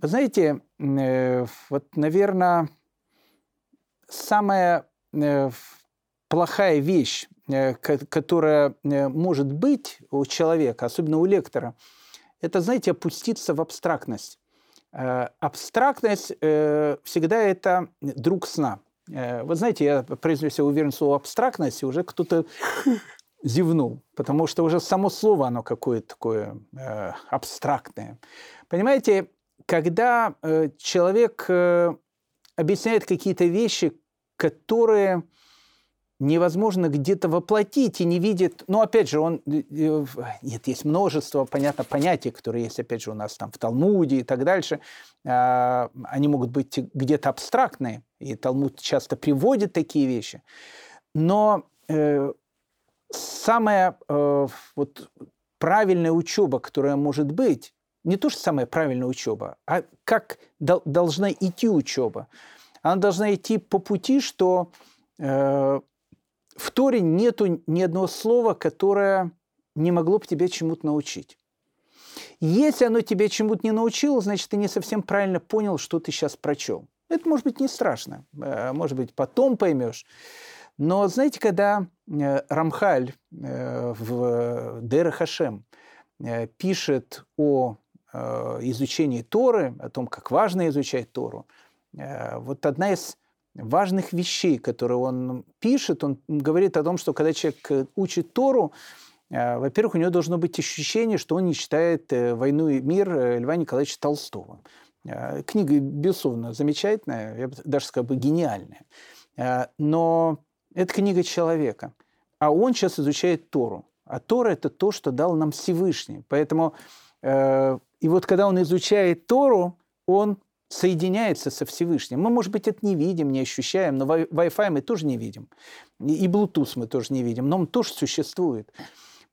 Вы знаете, э, вот, наверное, самая э, плохая вещь, э, которая может быть у человека, особенно у лектора, это, знаете, опуститься в абстрактность. Абстрактность всегда это друг сна. Вы знаете, я произнес уверен слово абстрактность, уже кто-то зевнул, потому что уже само слово, оно какое-то такое э, абстрактное. Понимаете, когда э, человек э, объясняет какие-то вещи, которые невозможно где-то воплотить и не видит... Ну, опять же, он... Э, э, нет, есть множество, понятно, понятий, которые есть, опять же, у нас там в Талмуде и так дальше. А, они могут быть где-то абстрактные, и Талмуд часто приводит такие вещи. Но э, самая э, вот, правильная учеба, которая может быть, не то, что самая правильная учеба, а как дол- должна идти учеба. Она должна идти по пути, что э, в Торе нету ни одного слова, которое не могло бы тебя чему-то научить. Если оно тебя чему-то не научило, значит, ты не совсем правильно понял, что ты сейчас прочел. Это может быть не страшно, э, может быть, потом поймешь. Но знаете, когда Рамхаль э, в Дера Хашем пишет о изучении Торы, о том, как важно изучать Тору, вот одна из важных вещей, которые он пишет. Он говорит о том, что когда человек э, учит Тору, э, во-первых, у него должно быть ощущение, что он не читает э, «Войну и мир» Льва Николаевича Толстого. Книга, безусловно, замечательная, я бы даже сказал бы гениальная. Но это книга человека. А он сейчас изучает Тору. А Тора – это то, что дал нам Всевышний. Поэтому, и вот когда он изучает Тору, он соединяется со Всевышним. Мы, может быть, это не видим, не ощущаем, но Wi-Fi мы тоже не видим. И Bluetooth мы тоже не видим, но он тоже существует.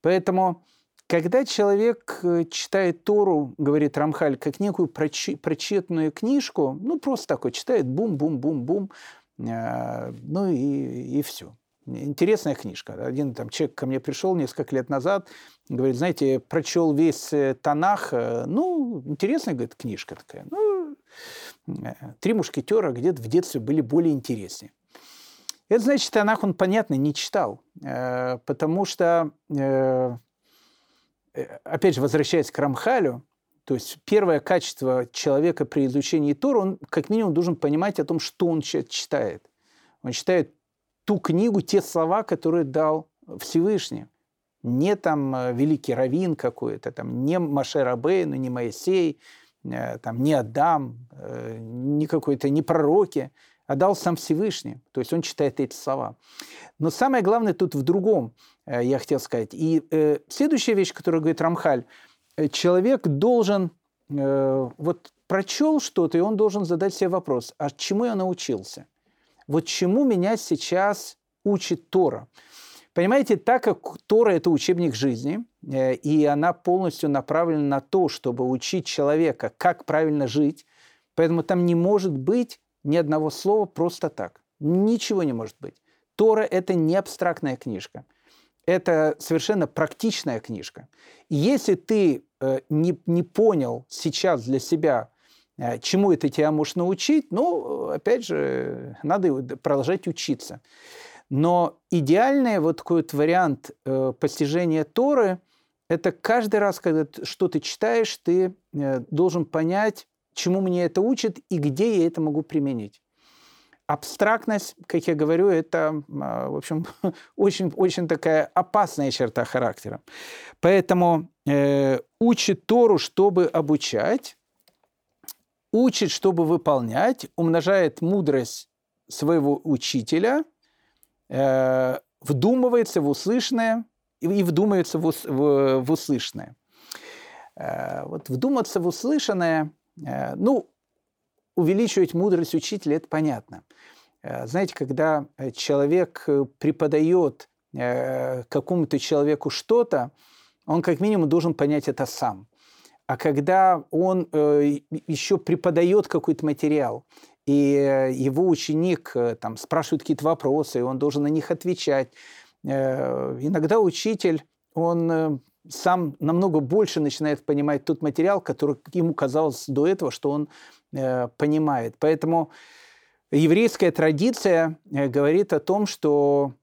Поэтому, когда человек э, читает Тору, говорит Рамхаль, как некую прочитанную книжку, ну, просто такой читает, бум-бум-бум-бум, э, ну и, и все. Интересная книжка. Один там человек ко мне пришел несколько лет назад, говорит, знаете, прочел весь э, Танах, ну, интересная, говорит, книжка такая. Ну, Три мушкетера где-то в детстве были более интереснее. Это значит, Танах он, понятно, не читал, э, потому что, э, э, опять же, возвращаясь к Рамхалю, то есть первое качество человека при изучении Тора, он как минимум должен понимать о том, что он читает. Он читает ту книгу, те слова, которые дал Всевышний. Не там великий раввин какой-то, там, не Маше Рабейну, не Моисей, Э, там, не Адам, э, не какой-то, не пророки, а дал сам Всевышний. То есть он читает эти слова. Но самое главное тут в другом, э, я хотел сказать. И следующая вещь, которую говорит Рамхаль, человек должен, вот прочел что-то, и он должен задать себе вопрос, а чему я научился? Вот чему меня сейчас учит Тора? Понимаете, так как Тора – это учебник жизни, э, и она полностью направлена на то, чтобы учить человека, как правильно жить, поэтому там не может быть ни одного слова просто так. Ничего не может быть. Тора – это не абстрактная книжка. Это совершенно практичная книжка. И если ты э, не, не понял сейчас для себя, чему это тебя может научить, ну, опять же, надо продолжать учиться. Но идеальный вот такой вот вариант э, постижения Торы – это каждый раз, когда что ты читаешь, ты э, должен понять, чему мне это учит и где я это могу применить. Абстрактность, как я говорю, это, э, в общем, очень, очень такая опасная черта характера. Поэтому э, учит Тору, чтобы обучать, учит, чтобы выполнять, умножает мудрость своего учителя – э, вдумывается в услышанное и, вдумается в, ус, в, в услышанное. Э, вот вдуматься в услышанное, э, ну, увеличивать мудрость учителя, это понятно. Знаете, когда человек преподает какому-то человеку что-то, он как минимум должен понять это сам. А когда он э, еще преподает какой-то материал, и э, его ученик э, там, спрашивает какие-то вопросы, и он должен на них отвечать. Э, иногда учитель, он сам намного больше начинает понимать тот материал, который ему казалось до этого, что он понимает. Поэтому еврейская традиция говорит о том, что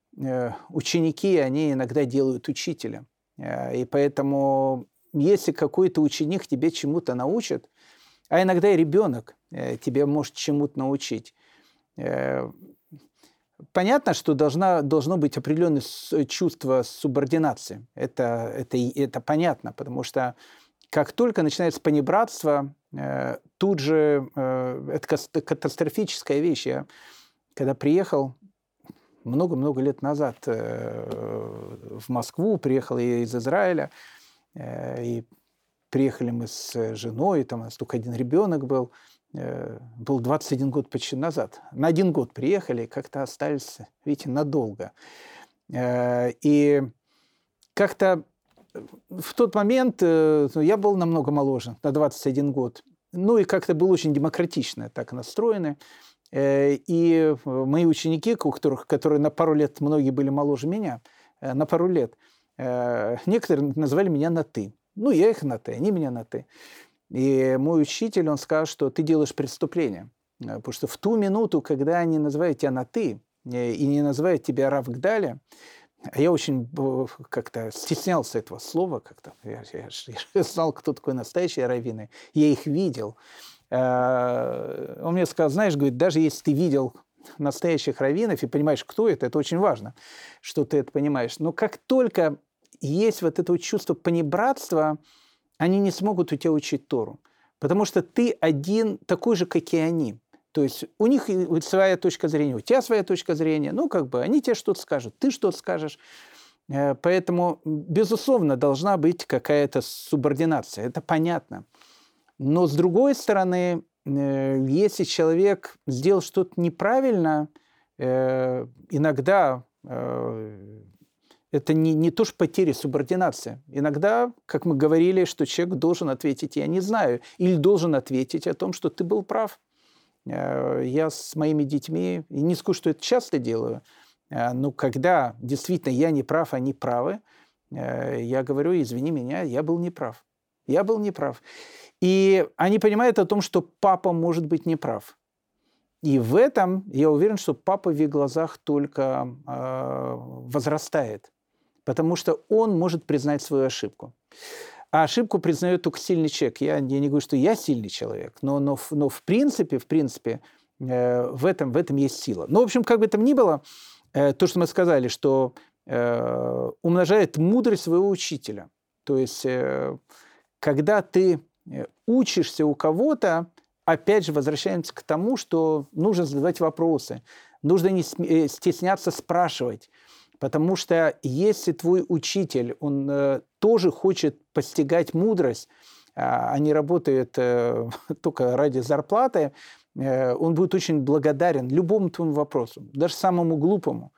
ученики, они иногда делают учителя. И поэтому, если какой-то ученик тебе чему-то научит, а иногда и ребенок э, тебе может чему-то научить. Э, понятно, что должна, должно быть определенное чувство субординации. Это, это, это понятно, потому что как только начинается понебратство, э, тут же это катастрофическая вещь. Я когда приехал много-много лет назад в Москву, приехал я из Израиля, и приехали мы с женой, там у нас только один ребенок был, был 21 год почти назад. На один год приехали, как-то остались, видите, надолго. И как-то в тот момент ну, я был намного моложе, на 21 год. Ну и как-то был очень демократично так настроены. Э, и мои ученики, у которых, которые на пару лет, многие были моложе меня, э, на пару лет, э, некоторые называли меня на «ты». Ну, я их на «ты», они меня на «ты». И мой учитель, он сказал, что ты делаешь преступление. Потому что в ту минуту, когда они называют тебя на «ты» и не называют тебя Рав Гдаля, а я очень как-то стеснялся этого слова, как-то я, я, я знал, кто такой настоящий раввины, я их видел. Э, он мне сказал, знаешь, говорит, даже если ты видел настоящих раввинов и понимаешь, кто это, это очень важно, что ты это понимаешь. Но как только есть вот это вот чувство понебратства, они не смогут у тебя учить Тору. Потому что ты один такой же, как и они. То есть у них своя точка зрения, у тебя своя точка зрения. Ну, как бы они тебе что-то скажут, ты что-то скажешь. Э, поэтому, безусловно, должна быть какая-то субординация. Это понятно. Но, с другой стороны, э, если человек сделал что-то неправильно, э, иногда это не, не то, что потеря субординации. Иногда, как мы говорили, что человек должен ответить «я не знаю», или должен ответить о том, что ты был прав. Э, я с моими детьми, и не скажу, что это часто делаю, э, но когда действительно я не прав, они правы, э, я говорю, извини меня, я был неправ. Я был неправ. И они понимают о том, что папа может быть неправ. И в этом я уверен, что папа в их глазах только э, возрастает, потому что он может признать свою ошибку. А ошибку признает только сильный человек. Я, я не говорю, что я сильный человек, но, но, но в принципе, в принципе, э, в, этом, в этом есть сила. Ну, в общем, как бы там ни было, э, то, что мы сказали, что э, умножает мудрость своего учителя. То есть, э, когда ты э, учишься у кого-то, опять же, возвращаемся к тому, что нужно задавать вопросы, нужно не э, стесняться спрашивать. Потому что если твой учитель, он э, тоже хочет постигать мудрость, а, а не работает э, только ради зарплаты, э, он будет очень благодарен любому твоему вопросу, даже самому глупому.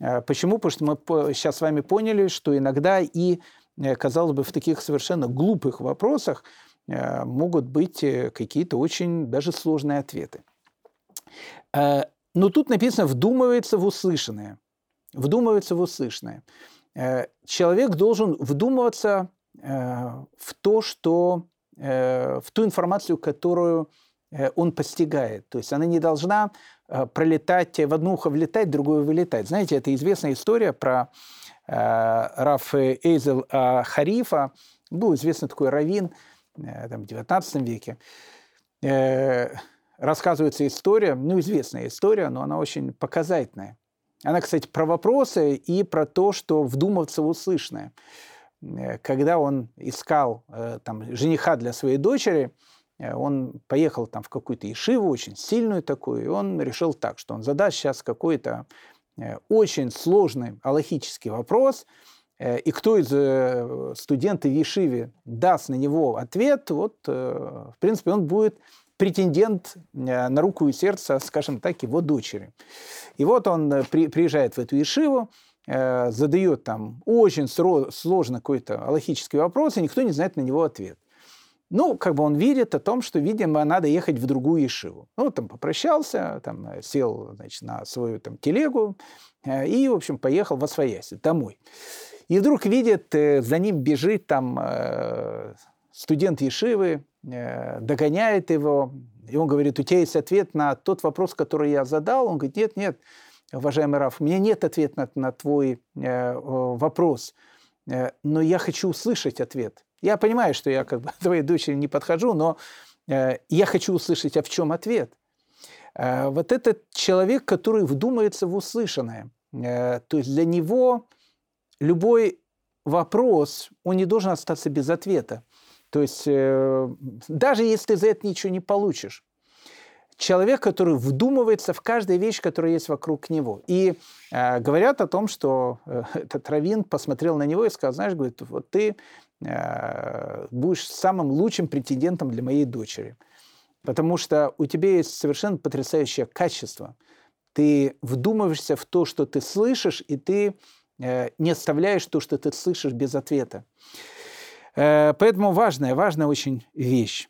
Э, почему? Потому что мы сейчас с вами поняли, что иногда и, э, казалось бы, в таких совершенно глупых вопросах э, могут быть э, какие-то очень даже сложные ответы. Э, но тут написано «вдумывается в услышанное» вдумывается в услышанное. Э, человек должен вдумываться э, в то, что, э, в ту информацию, которую он постигает. То есть она не должна пролетать, в одно ухо влетать, в другое вылетать. Знаете, это известная история про Раф Эйзел Харифа. Был известный такой раввин там, в XIX веке. Рассказывается история, ну, известная история, но она очень показательная. Она, кстати, про вопросы и про то, что вдуматься в услышанное. Э, когда он искал э, там, жениха для своей дочери, э, он поехал там в какую-то ешиву, очень сильную такую, и он решил так, что он задаст сейчас какой-то очень сложный аллахический вопрос, и кто из студентов в Ешиве даст на него ответ, вот, в принципе, он будет претендент э, на руку и сердце, скажем так, его дочери. И вот он э, при, приезжает в эту Ешиву, э, задает там очень сложный какой-то аллахический вопрос, и никто не знает на него ответ. Ну, как бы он видит о том, что, видимо, надо ехать в другую Ешиву. Ну, там попрощался, там сел, значит, на свою там телегу и, в общем, поехал во Свояси, домой. И вдруг видит, за ним бежит там студент Ешивы, Э, догоняет его, и он говорит, у тебя есть ответ на тот вопрос, который я задал? Он говорит, нет, нет, уважаемый Раф, у меня нет ответа на, на твой э, вопрос, э, но я хочу услышать ответ. Я понимаю, что я как бы твоей дочери не подхожу, но э, я хочу услышать, а в чем ответ? Э, вот этот человек, который вдумается в услышанное, э, то есть для него любой вопрос, он не должен остаться без ответа. То есть э, даже если ты за это ничего не получишь, человек, который вдумывается в каждую вещь, которая есть вокруг него. И э, говорят о том, что э, этот Равин посмотрел на него и сказал, знаешь, говорит, вот ты э, будешь самым лучшим претендентом для моей дочери. Потому что у тебя есть совершенно потрясающее качество. Ты вдумываешься в то, что ты слышишь, и ты э, не оставляешь то, что ты слышишь без ответа. Э, поэтому важная, важная очень вещь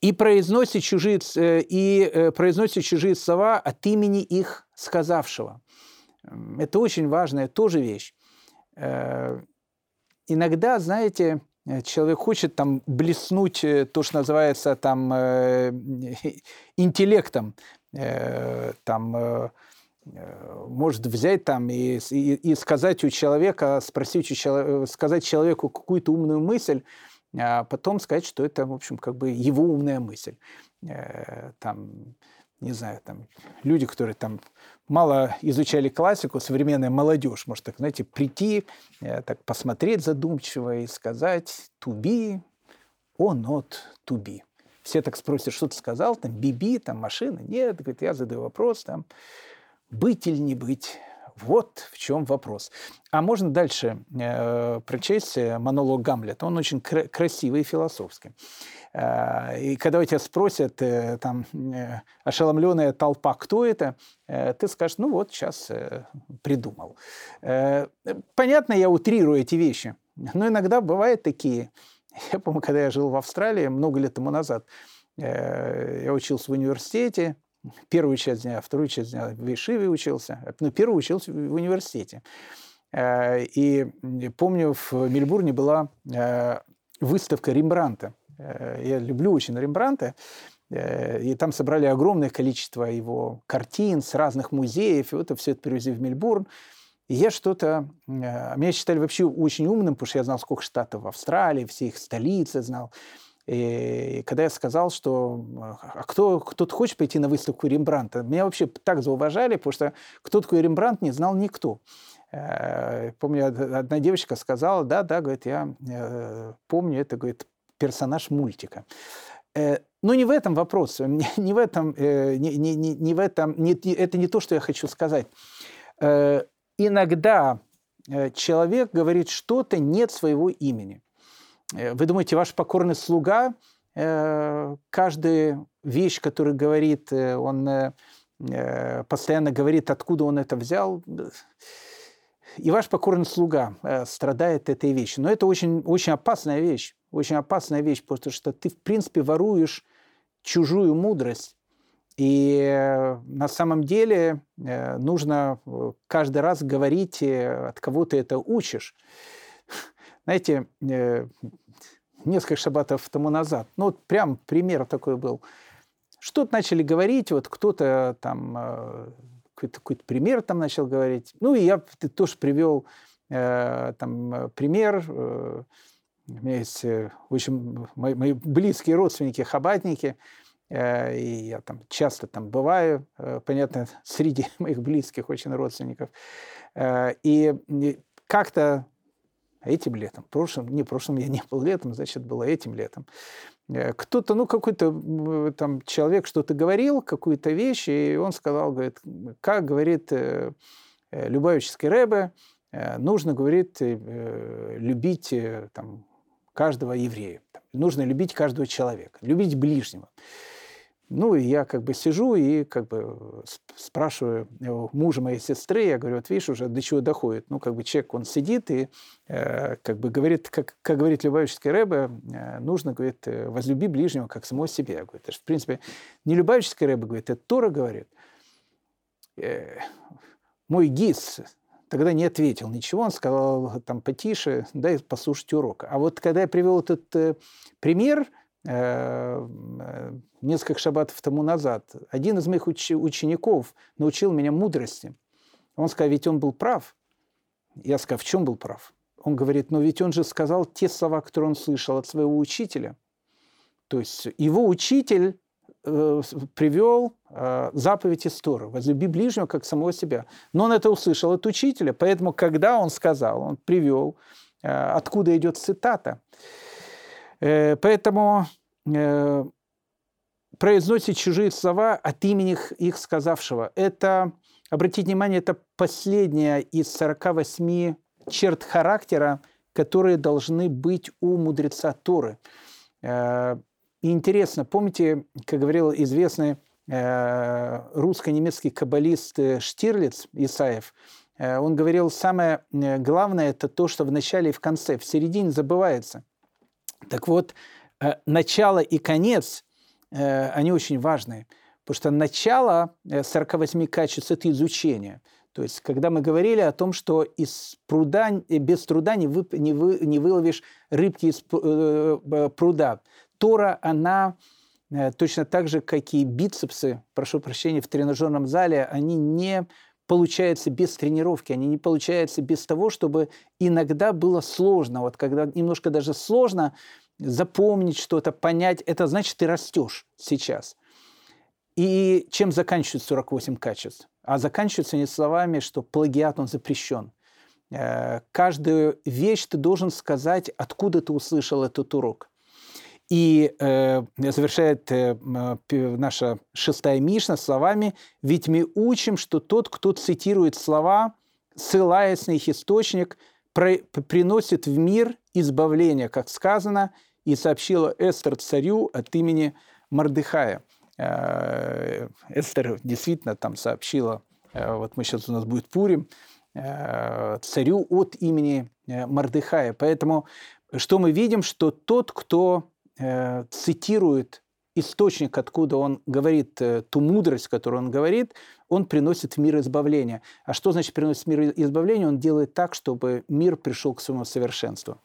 и произносит чужие, э, и э, произносит чужие слова от имени их сказавшего. Это очень важная тоже вещь. Иногда, знаете, человек хочет там блеснуть то, что называется там интеллектом, там может взять там и, и, и сказать у человека, спросить у человека, сказать человеку какую-то умную мысль, а потом сказать, что это, в общем, как бы его умная мысль. Э, там, не знаю, там люди, которые там мало изучали классику, современная молодежь, может так, знаете, прийти, э, так посмотреть задумчиво и сказать or not to be. Все так спросят, что ты сказал, там, биби, там, машина. Нет, говорит, я задаю вопрос, там, быть или не быть. Вот в чем вопрос. А можно дальше э, прочесть э, монолог Гамлета. Он очень кра- красивый и философский. Э, и когда у тебя спросят, э, там, э, ошеломленная толпа, кто это, э, ты скажешь, ну вот, сейчас э, придумал. Э, понятно, я утрирую эти вещи, но иногда бывают такие. Я помню, когда я жил в Австралии много лет тому назад, э, я учился в университете, Первую часть дня, вторую часть дня в Ишиве учился, ну, первую учился в университете. Э, и помню, в Мельбурне была э, выставка Рембранта. Э, я люблю очень Рембранта. И там собрали огромное количество его картин с разных музеев. И вот это все это привезли в Мельбурн. И я что-то... Меня считали вообще очень умным, потому что я знал, сколько штатов в Австралии, все их столицы знал. И когда я сказал, что а кто, кто-то хочет пойти на выставку Рембранта, меня вообще так зауважали, потому что кто такой Рембрандт не знал никто. Э, помню, одна девочка сказала, да, да, говорит, я э, помню, это, говорит, персонаж мультика. Э, но не в этом вопрос, не в этом, не, не, не в этом, не, это не то, что я хочу сказать. Иногда человек говорит что-то нет своего имени. Э, вы думаете, ваш покорный слуга, э, каждая вещь, которую говорит, э, он постоянно говорит, откуда он это взял, и ваш покорный слуга страдает этой вещью. Но это очень, очень опасная вещь, очень опасная вещь, потому что ты, в принципе, воруешь чужую мудрость. И на самом деле нужно каждый раз говорить, от кого ты это учишь. Знаете, несколько шабатов тому назад, ну вот прям пример такой был. Что-то начали говорить, вот кто-то там э, какой-то, какой-то пример там начал говорить. Ну и я тоже привел э, там пример. Э, у меня есть э, очень мои, мои близкие родственники, хабатники, и я там часто там бываю, понятно, среди моих близких очень родственников. И как-то этим летом. Прошлым, не прошлым я не был летом, значит, было этим летом. Э, кто-то, ну, какой-то там человек что-то говорил, какую-то вещь, и он сказал, говорит, как говорит э, э Любавический Рэбе, нужно, говорит, любить там, каждого еврея. Нужно любить каждого человека, любить ближнего. Ну, и я как бы сижу и как бы спрашиваю мужа моей сестры, я говорю, вот видишь, уже до чего доходит. Ну, как бы человек, он сидит и э, как бы говорит, как, как говорит Любавический Рэбе, э, нужно, говорит, э, возлюби ближнего, как самого себя. Я говорю, это же, в принципе, не Любавический Рэбе говорит, это Тора говорит. Э, мой гиз тогда не ответил ничего, он сказал там потише, дай послушать урок. А вот когда я привел этот э, пример, Э, э, несколько шабатов тому назад. Один из моих уч- учеников научил меня мудрости. Он сказал, ведь он был прав. Я сказал, в чем был прав? Он говорит, но ведь он же сказал те слова, которые он слышал от своего учителя. То есть его учитель э, привел э, заповедь Истории, возлюби ближнего, как самого себя. Но он это услышал от учителя, поэтому, когда он сказал, он привел, э, откуда идет цитата. Э, поэтому э, произносит чужие слова от имени их сказавшего. Это, обратите внимание, это последняя из 48 черт характера, которые должны быть у мудреца Торы. Э, и интересно, помните, как говорил известный русско-немецкий каббалист Штирлиц Исаев, он говорил, самое главное – это то, что в начале и в конце, в середине забывается. Так вот, начало и конец Э, они очень важны. Потому что начало 48 э, качеств – это изучение. То есть, когда мы говорили о том, что из пруда, э, без труда не, вы, не, вы, не выловишь рыбки из пруда, Тора, она точно так же, как и бицепсы, прошу прощения, в тренажерном зале, они не получаются без тренировки, они не получаются без того, чтобы иногда было сложно. Вот когда немножко даже сложно, запомнить что-то, понять, это значит, ты растешь сейчас. И чем заканчиваются 48 качеств? А заканчиваются не словами, что плагиат, он запрещен. Э, каждую вещь ты должен сказать, откуда ты услышал этот урок. И э, завершает э, наша шестая Мишна словами, «Ведь мы учим, что тот, кто цитирует слова, ссылаясь на их источник, про, приносит в мир избавление, как сказано, и сообщила Эстер царю от имени Мардыхая. Э, Эстер действительно там сообщила, э, вот мы сейчас у нас будет Пурим, э, царю от имени Мардыхая. Поэтому что мы видим, что тот, кто цитирует источник, откуда он говорит ту мудрость, которую он говорит, он приносит в мир избавления. А что значит приносит в мир избавления? Он делает так, чтобы мир пришел к своему совершенству.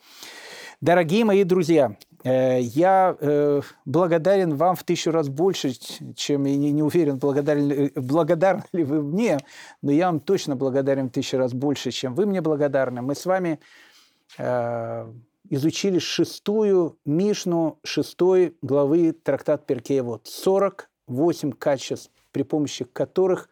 Дорогие мои друзья, э, я э, благодарен вам в тысячу раз больше, чем я не уверен, благодарен, благодарны ли вы мне, но я вам точно благодарен в тысячу раз больше, чем вы мне благодарны. Мы с вами э, изучили шестую Мишну шестой главы трактат Перкея. Вот 48 качеств, при помощи которых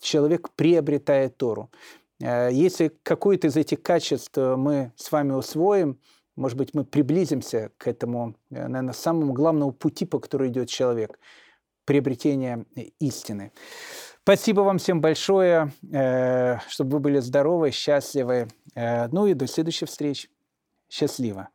человек приобретает Тору. Если какое-то из этих качеств мы с вами усвоим – может быть, мы приблизимся к этому, э, наверное, самому главному пути, по которому идет человек, приобретение э, истины. Спасибо вам всем большое, э, чтобы вы были здоровы, счастливы. Ну и до следующей встречи. Счастливо.